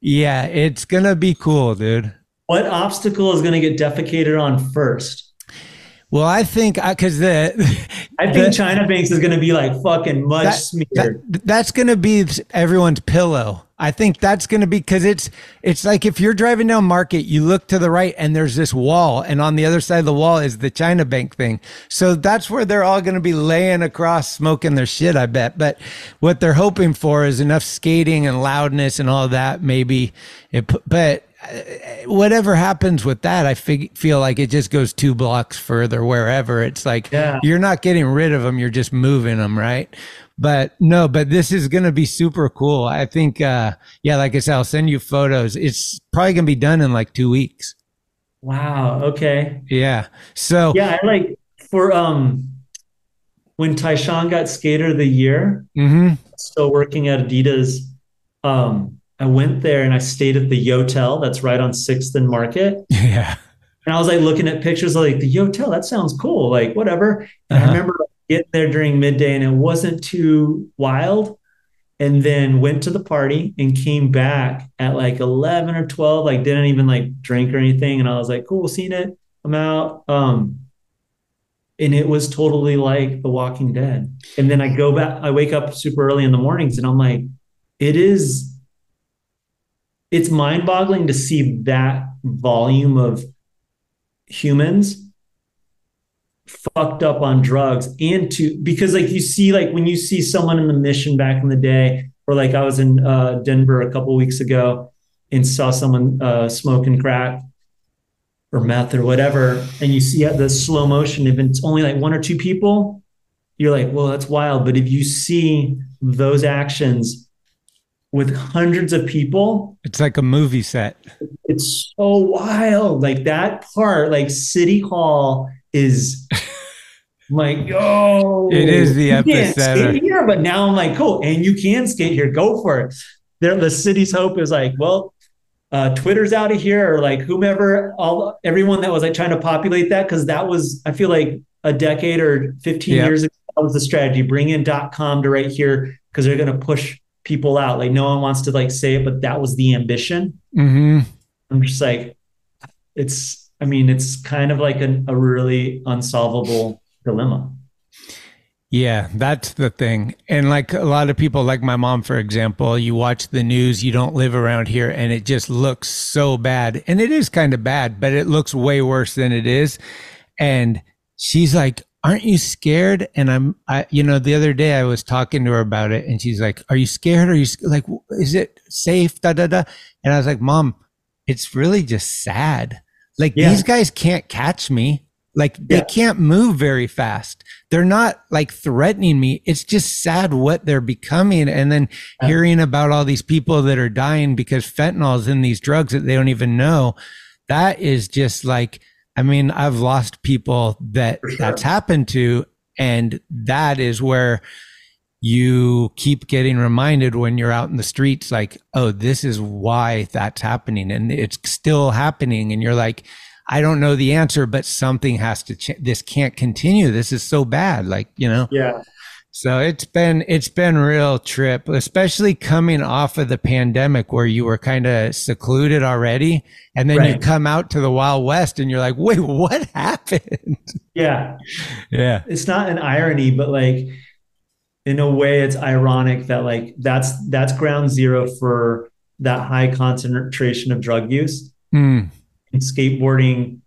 S10: Yeah, it's going to be cool, dude.
S1: what obstacle is going to get defecated on first?
S10: Well, I think because the
S1: I think
S10: the-
S1: China Banks is going to be like fucking mud
S10: that-
S1: smeared.
S10: that- that's going to be everyone's pillow. I think that's going to be because it's it's like if you're driving down Market, you look to the right and there's this wall, and on the other side of the wall is the China Bank thing. So that's where they're all going to be laying across, smoking their shit. I bet. But what they're hoping for is enough skating and loudness and all that. Maybe it. But uh, whatever happens with that, I fig- feel like it just goes two blocks further wherever. It's like
S1: Yeah.
S10: you're not getting rid of them, you're just moving them, right? But no, but this is going to be super cool. I think, uh, yeah, like I said, I'll send you photos. It's probably going to be done in like two weeks.
S1: Wow. Okay.
S10: Yeah. So,
S1: Yeah, I like for um when Tyshawn got skater of the year,
S10: mhm.
S1: still working at Adidas. Um, I went there and I stayed at the Yotel that's right on Sixth and Market.
S10: yeah.
S1: And I was like looking at pictures like the Yotel, that sounds cool. Like whatever. And I
S10: Uh-huh.
S1: remember getting there during midday and it wasn't too wild. And then went to the party and came back at like 11 or 12, like didn't even like drink or anything. And I was like, cool, seen it. I'm out. Um, and it was totally like The Walking Dead. And then I go back, I wake up super early in the mornings and I'm like, it is, it's mind boggling to see that volume of humans fucked up on drugs and to because like you see like when you see someone in the mission back in the day or like i was in uh, denver a couple weeks ago and saw someone uh, smoking crack or meth or whatever and you see the slow motion if it's only like one or two people you're like well that's wild. But if you see those actions with hundreds of people
S10: It's like a movie set.
S1: it's so wild. Like that part, like City Hall is like, yo,
S10: It is the epicenter.
S1: here, but now I'm like, cool, and you can skate here. Go for it. There, the city's hope is like, well, uh, Twitter's out of here, or like whomever, all everyone that was like trying to populate that, because that was, I feel like a decade or 15
S10: Yep.
S1: years ago, that was the strategy. Bring in .com to right here because they're gonna push people out. Like no one wants to like say it, but that was the ambition.
S10: hmm
S1: I'm just like, it's, I mean, it's kind of like a, a really unsolvable dilemma.
S10: Yeah, that's the thing. And like a lot of people, like my mom, for example, you watch the news, you don't live around here, and it just looks so bad. And it is kind of bad, but it looks way worse than it is. And she's like, Aren't you scared? And I'm, I, you know, the other day I was talking to her about it, and she's like, Are you scared? Are you like, is it safe? Da da da. And I was like, Mom, it's really just sad. Like
S1: Yeah.
S10: these guys can't catch me. Like they
S1: Yeah.
S10: can't move very fast. They're not like threatening me. It's just sad what they're becoming. And then
S1: Yeah.
S10: hearing about all these people that are dying because fentanyl is in these drugs that they don't even know. That is just like, I mean, I've lost people that
S1: sure.
S10: that's happened to. And that is where you keep getting reminded when you're out in the streets, like, oh, this is why that's happening. And it's still happening. And you're like, I don't know the answer, but something has to change. This can't continue. This is so bad. Like, you know,
S1: Yeah.
S10: So it's been, it's been real trip, especially coming off of the pandemic where you were kind of secluded already. And then you come out to the Wild West and you're like, wait, what happened?
S1: Yeah.
S10: yeah.
S1: It's not an irony, but like in a way it's ironic that like that's that's ground zero for that high concentration of drug use.
S10: Mm,
S1: And skateboarding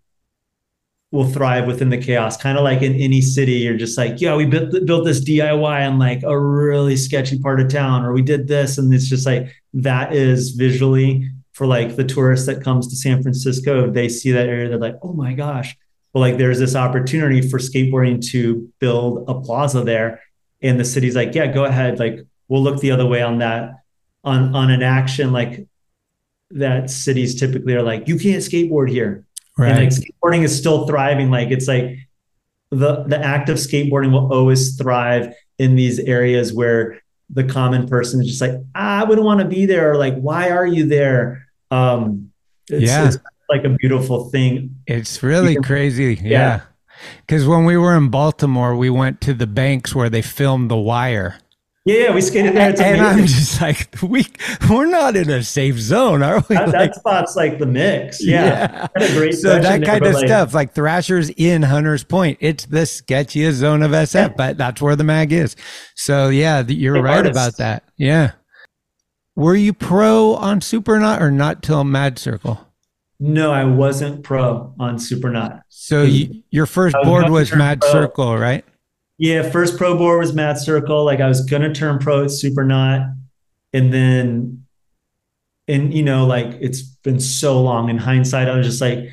S1: will thrive within the chaos. Kind of like in any city, you're just like, yeah, we built built this DIY in like a really sketchy part of town, or we did this, and it's just like that is visually for like the tourist that comes to San Francisco. They see that area, they're like, oh my gosh. Well, like there's this opportunity for skateboarding to build a plaza there, and the city's like, yeah, go ahead. Like we'll look the other way on that on on an action like that cities typically are like, you can't skateboard here.
S10: Right.
S1: And like skateboarding is still thriving. Like it's like the the act of skateboarding will always thrive in these areas where the common person is just like, ah, I wouldn't want to be there, or like, why are you there? Um it's,
S10: Yeah.
S1: it's like a beautiful thing.
S10: It's really
S1: can-
S10: crazy.
S1: Yeah.
S10: Yeah. Because when we were in Baltimore, we went to the banks where they filmed The Wire.
S1: Yeah, yeah, we skated there. It's
S10: and I'm just like, we we're not in a safe zone, are we?
S1: that,
S10: Like,
S1: that spot's like the mix. Yeah, great
S10: so that kind of
S1: like,
S10: stuff, like Thrasher's in Hunter's Point, it's the sketchiest zone of SF, but that's where the mag is. So yeah, you're right
S1: artists.
S10: about that. Yeah. Were you pro on Supernaught or not till Mad Circle?
S1: No, I wasn't pro on Supernaught.
S10: So you, your first board was Mad
S1: pro.
S10: Circle, right?
S1: Yeah, first pro board was Mad Circle. Like I was gonna turn pro at Supernaught, and then, and you know, like it's been so long. In hindsight, I was just like,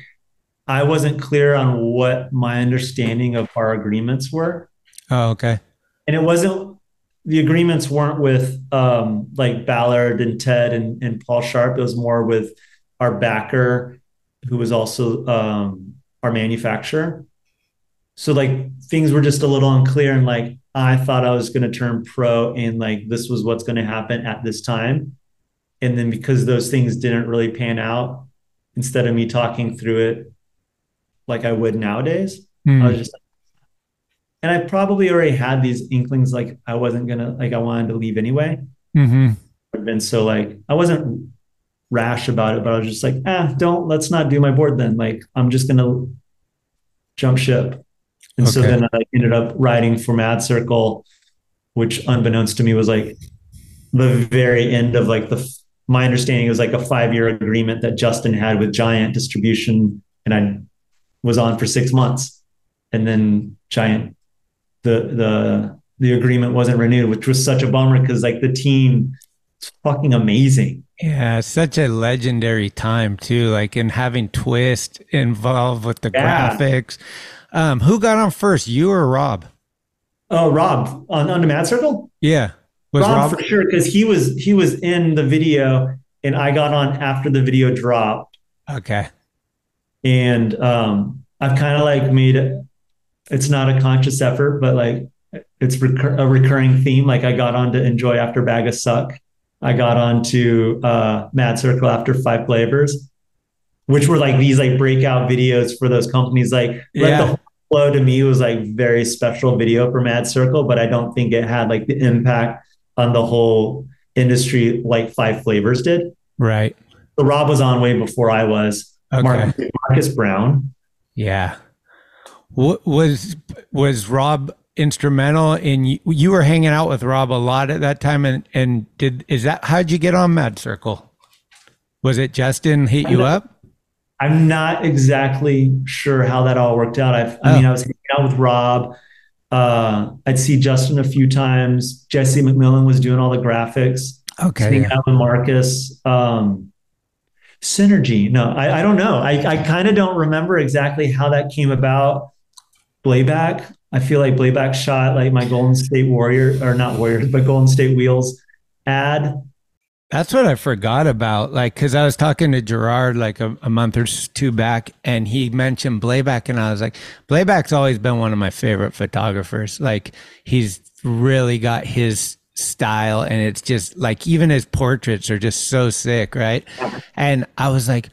S1: I wasn't clear on what my understanding of our agreements were.
S10: Oh, okay.
S1: and it wasn't the agreements weren't with um like Ballard and Ted and, and Paul Sharpe. It was more with our backer, who was also um our manufacturer. So like things were just a little unclear and like I thought I was gonna turn pro and like this was what's gonna happen at this time. And then because those things didn't really pan out, instead of me talking through it like I would nowadays,
S10: Hmm.
S1: I was just and I probably already had these inklings like I wasn't gonna like I wanted to leave anyway.
S10: Mm-hmm.
S1: I've been so like I wasn't rash about it, but I was just like, ah, don't let's not do my board then. Like I'm just gonna jump ship. And so then I ended up writing for Mad Circle, which unbeknownst to me was like the very end of like the my understanding was like a five year agreement that Justin had with Giant Distribution, and I was on for six months, and then Giant the the the agreement wasn't renewed, which was such a bummer because like the team is fucking amazing.
S10: Yeah, such a legendary time too. Like in having Twist involved with the
S1: Yeah.
S10: graphics. Um, who got on first, you or Rob?
S1: Oh, Rob on on the Mad Circle.
S10: Yeah, was
S1: Rob,
S10: Rob?
S1: for sure because he was he was in the video and I got on after the video dropped
S10: Okay.
S1: and um I've kind of like made it it's not a conscious effort but like it's recur- a recurring theme like I got on to Enjoi after bag of suck I got on to uh Mad Circle after five flavors which were like these like breakout videos for those companies like let
S10: Yeah.
S1: the Whole flow to me was like very special video for Mad Circle but I don't think it had like the impact on the whole industry like five flavors did
S10: Right.
S1: so Rob was on way before I was
S10: Okay.
S1: Mark, Marcus Brown
S10: Yeah. What was was Rob instrumental in you, you were hanging out with Rob a lot at that time and and did is that how'd you get on Mad Circle? Was it Justin hit you up?
S1: I'm not exactly sure how that all worked out. I've, I
S10: Oh.
S1: mean, I was hanging out with Rob. Uh, I'd see Justin a few times. Jesse McMillan was doing all the graphics.
S10: Okay.
S1: Hanging
S10: yeah.
S1: out with Marcus. Um, Synergy. No, I, I don't know. I, I kind of don't remember exactly how that came about. Blabac. I feel like Blabac shot like my Golden State Warrior or not Warriors, but Golden State Wheels ad.
S10: That's what I forgot about. Like, cause I was talking to Gerard like a, a month or two back and he mentioned Blabac and I was like, Blabac's always been one of my favorite photographers. Like he's really got his style and it's just like, even his portraits are just so sick. Right. And I was like,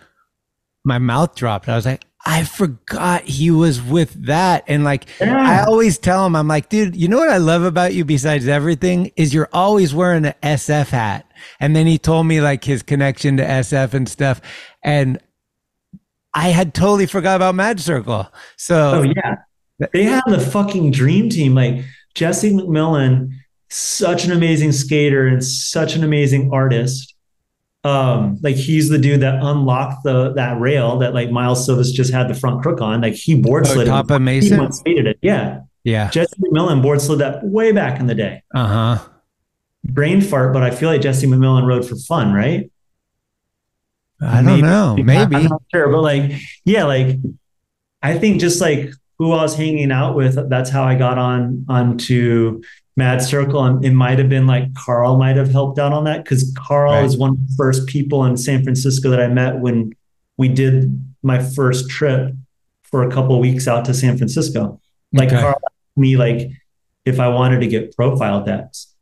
S10: my mouth dropped. I was like, I forgot he was with that. And like, I always tell him, I'm like, dude, you know what I love about you besides everything is you're always wearing an SF hat. And then he told me like his connection to SF and stuff. And I had totally forgot about Mad Circle. So,
S1: Oh yeah, they had the fucking dream team. Like Jesse McMillan, such an amazing skater and such an amazing artist. Um, like he's the dude that unlocked the that rail that like Miles Silvas just had the front crook on. Like he board
S10: Oh,
S1: slid it.
S10: Top of
S1: He
S10: Mason?
S1: it. Yeah,
S10: yeah.
S1: Jesse McMillan board slid that way back in the day.
S10: Uh huh.
S1: Brain fart, but I feel like Jesse McMillan rode for fun, right?
S10: I don't know. Maybe.
S1: I'm not sure, but like, yeah, like I think just like who I was hanging out with, that's how I got on onto Mad Circle. And it might have been like Karl might have helped out on that because Karl
S10: Right.
S1: is one of the first people in San Francisco that I met when we did my first trip for a couple of weeks out to San Francisco. Like
S10: Okay.
S1: Karl asked me like if I wanted to get profile decks.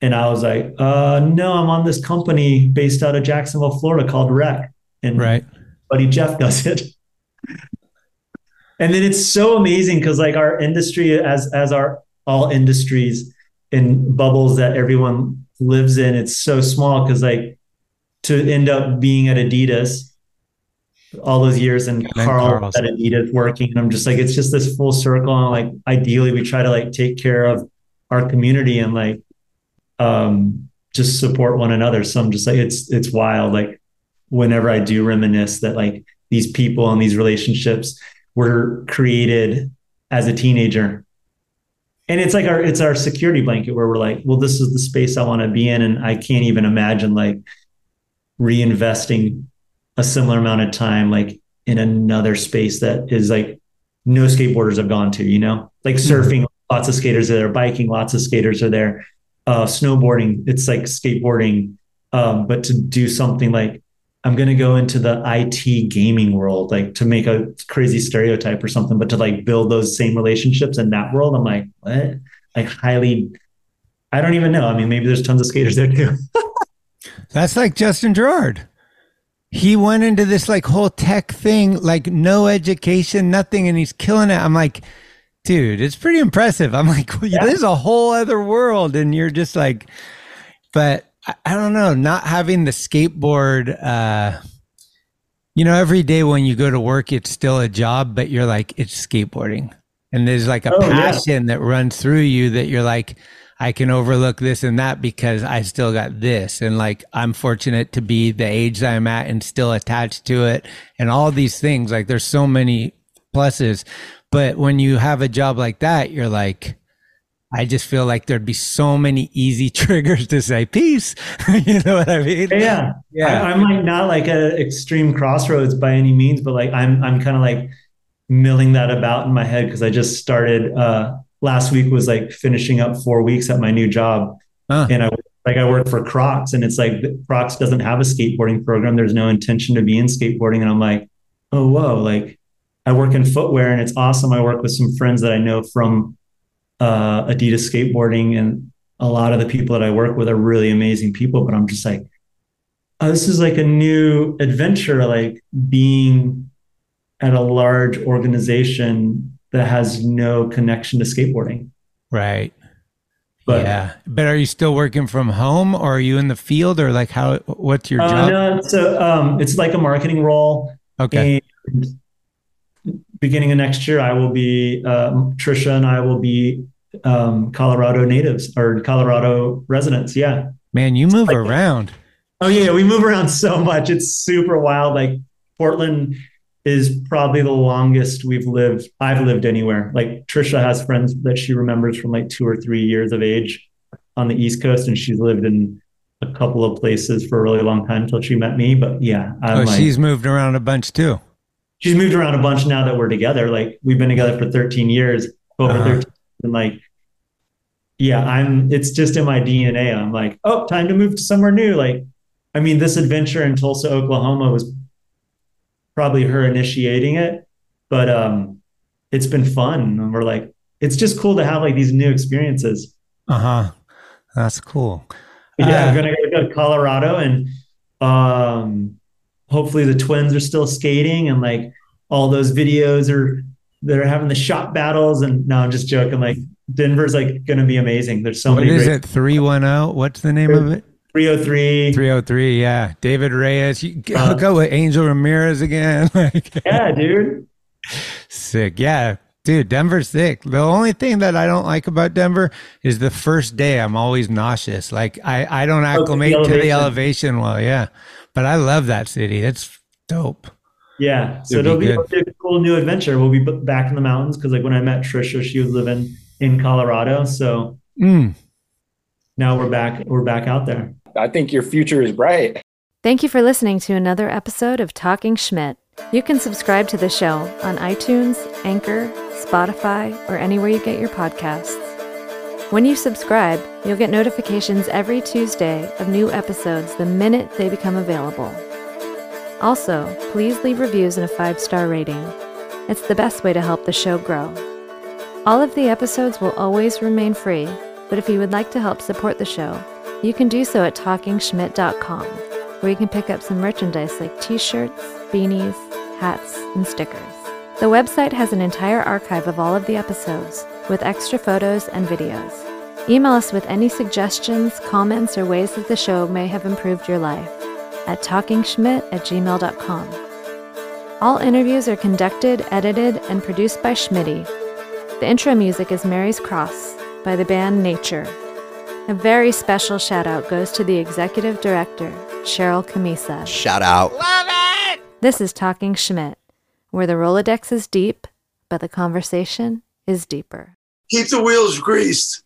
S1: And I was like, uh, no, I'm on this company based out of Jacksonville, Florida called Rec. And
S10: Right.
S1: buddy Jeff does it. and then it's so amazing because like our industry, as as our all industries, in bubbles that everyone lives in. It's so small because like to end up being at Adidas all those years and, Karl Karl's. at Adidas working. And I'm just like, it's just this full circle. And like ideally we try to like take care of our community and like um just support one another. So I'm just like it's it's wild. Like whenever I do reminisce that like these people and these relationships were created as a teenager and it's like our it's our security blanket where we're like well this is the space i want to be in and i can't even imagine like reinvesting a similar amount of time like in another space that is like no skateboarders have gone to you know like mm-hmm. surfing mm-hmm. lots of skaters are there biking lots of skaters are there uh snowboarding it's like skateboarding um but to do something like I'm going to go into the IT gaming world, like to make a crazy stereotype or something, but to like build those same relationships in that world, I'm like, what? Like highly, I don't even know. I mean, maybe there's tons of skaters there too.
S10: That's like Justin Gerard. He went into this like whole tech thing, like no education, nothing, and he's killing it. I'm like, dude, it's pretty impressive. I'm like, well, yeah. there's a whole other world, and you're just like, but I don't know, not having the skateboard, uh, you know, every day when you go to work, it's still a job, but you're like, it's skateboarding. And there's like a oh, passion yeah. that runs through you that you're like, I can overlook this and that because I still got this. And like, I'm fortunate to be the age that I'm at and still attached to it and all these things. Like, there's so many pluses. But when you have a job like that, you're like, I just feel like there'd be so many easy triggers to say peace. you know what I mean?
S1: Yeah, yeah. I, am like not like at extreme crossroads by any means, but like I'm I'm kind of like milling that about in my head because I just started. uh Last week was like finishing up four weeks at my new job, huh. and I like I work for Crocs, and it's like Crocs doesn't have a skateboarding program. There's no intention to be in skateboarding, and I'm like, oh whoa, like I work in footwear, and it's awesome. I work with some friends that I know from uh, Adidas skateboarding, and a lot of the people that I work with are really amazing people. But I'm just like, oh, this is like a new adventure, like being at a large organization that has no connection to skateboarding.
S10: Right. But, yeah. But are you still working from home or are you in the field or like how, what's your uh, job?
S1: No, so um, it's like a marketing role.
S10: Okay.
S1: And beginning of next year, I will be um, Trisha and I will be um, Colorado natives or Colorado residents. Yeah,
S10: man, you move like, around.
S1: Oh yeah, we move around so much. It's super wild. Like Portland is probably the longest we've lived. I've lived anywhere. Like Trisha has friends that she remembers from like two or three years of age on the East Coast, and she's lived in a couple of places for a really long time until she met me. But yeah,
S10: I'm oh, like, she's moved around a bunch too
S1: she's moved around a bunch now that we're together. Like we've been together for 13 years, over uh-huh. 13, and like, yeah, I'm. It's just in my DNA. I'm like, oh, time to move to somewhere new. Like, I mean, this adventure in Tulsa, Oklahoma was probably her initiating it, but um, it's been fun. And we're like, it's just cool to have like these new experiences.
S10: Uh huh. That's cool.
S1: yeah, uh, I'm gonna go to Colorado and um hopefully the twins are still skating and like all those videos are they're having the shot battles and no i'm just joking like denver's like gonna be amazing. There's so
S10: what
S1: many
S10: is great- it? 310 what's the name of it?
S1: 303
S10: 303 yeah. David reyes you go, uh, go with angel ramirez again
S1: yeah dude.
S10: Sick yeah. Dude denver's sick. The only thing that i don't like about denver is the first day i'm always nauseous. Like i i don't acclimate oh, to the elevation well yeah but I love that city. That's dope.
S1: Yeah. So it'll, be, it'll be, a cool new adventure. We'll be back in the mountains because, like, when I met Trisha, she was living in Colorado. So
S10: mm.
S1: now we're back. We're back out there.
S3: I think your future is bright.
S13: Thank you for listening to another episode of Talkin' Schmit. You can subscribe to the show on iTunes, Anchor, Spotify, or anywhere you get your podcasts. When you subscribe, you'll get notifications every Tuesday of new episodes the minute they become available. Also, please leave reviews and a five star rating. It's the best way to help the show grow. All of the episodes will always remain free, but if you would like to help support the show, you can do so at talkinschmit.com, where you can pick up some merchandise like t shirts, beanies, hats, and stickers. The website has an entire archive of all of the episodes with extra photos and videos. Email us with any suggestions, comments, or ways that the show may have improved your life at talkinschmit at gmail.com. All interviews are conducted, edited, and produced by Schmitty. The intro music is Mary's Cross by the band Natur. A very special shout out goes to the executive director, Sharal Camisa.
S14: Shout out.
S13: Love it! This is Talkin' Schmit, where the Rolodex is deep, but the conversation is deeper.
S15: Keep the wheels greased.